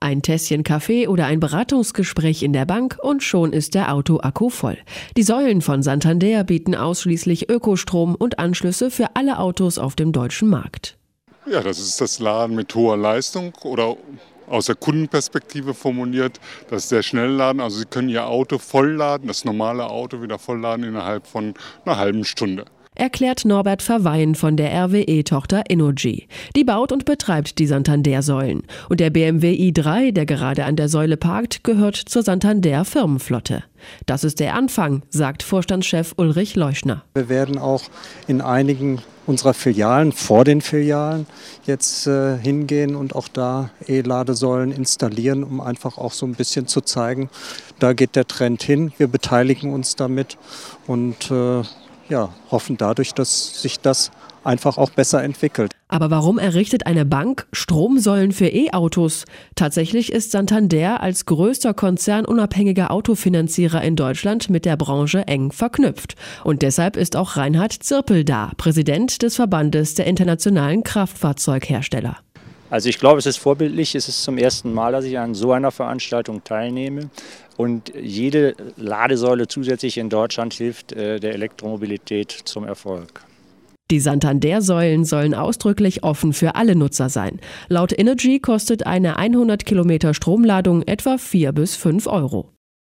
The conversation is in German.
Ein Tässchen Kaffee oder ein Beratungsgespräch in der Bank und schon ist der Autoakku voll. Die Säulen von Santander bieten ausschließlich Ökostrom und Anschlüsse für alle Autos auf dem deutschen Markt. Ja, das ist das Laden mit hoher Leistung oder aus der Kundenperspektive formuliert, das ist der Schnellladen. Also Sie können Ihr Auto vollladen, das normale Auto wieder vollladen innerhalb von einer halben Stunde erklärt Norbert Verweyen von der RWE-Tochter Innogy. Die baut und betreibt die Santander-Säulen. Und der BMW i3, der gerade an der Säule parkt, gehört zur Santander-Firmenflotte. Das ist der Anfang, sagt Vorstandschef Ulrich Leuschner. Wir werden auch in einigen unserer Filialen, vor den Filialen, jetzt äh, hingehen und auch da E-Ladesäulen installieren, um einfach auch so ein bisschen zu zeigen, da geht der Trend hin. Wir beteiligen uns damit und äh, ja, hoffen dadurch, dass sich das einfach auch besser entwickelt. Aber warum errichtet eine Bank Stromsäulen für E-Autos? Tatsächlich ist Santander als größter konzernunabhängiger Autofinanzierer in Deutschland mit der Branche eng verknüpft. Und deshalb ist auch Reinhard Zirpel da, Präsident des Verbandes der internationalen Kraftfahrzeughersteller. Also ich glaube, es ist vorbildlich. Es ist zum ersten Mal, dass ich an so einer Veranstaltung teilnehme. Und jede Ladesäule zusätzlich in Deutschland hilft äh, der Elektromobilität zum Erfolg. Die Santander-Säulen sollen ausdrücklich offen für alle Nutzer sein. Laut Energy kostet eine 100 Kilometer Stromladung etwa 4 bis 5 Euro.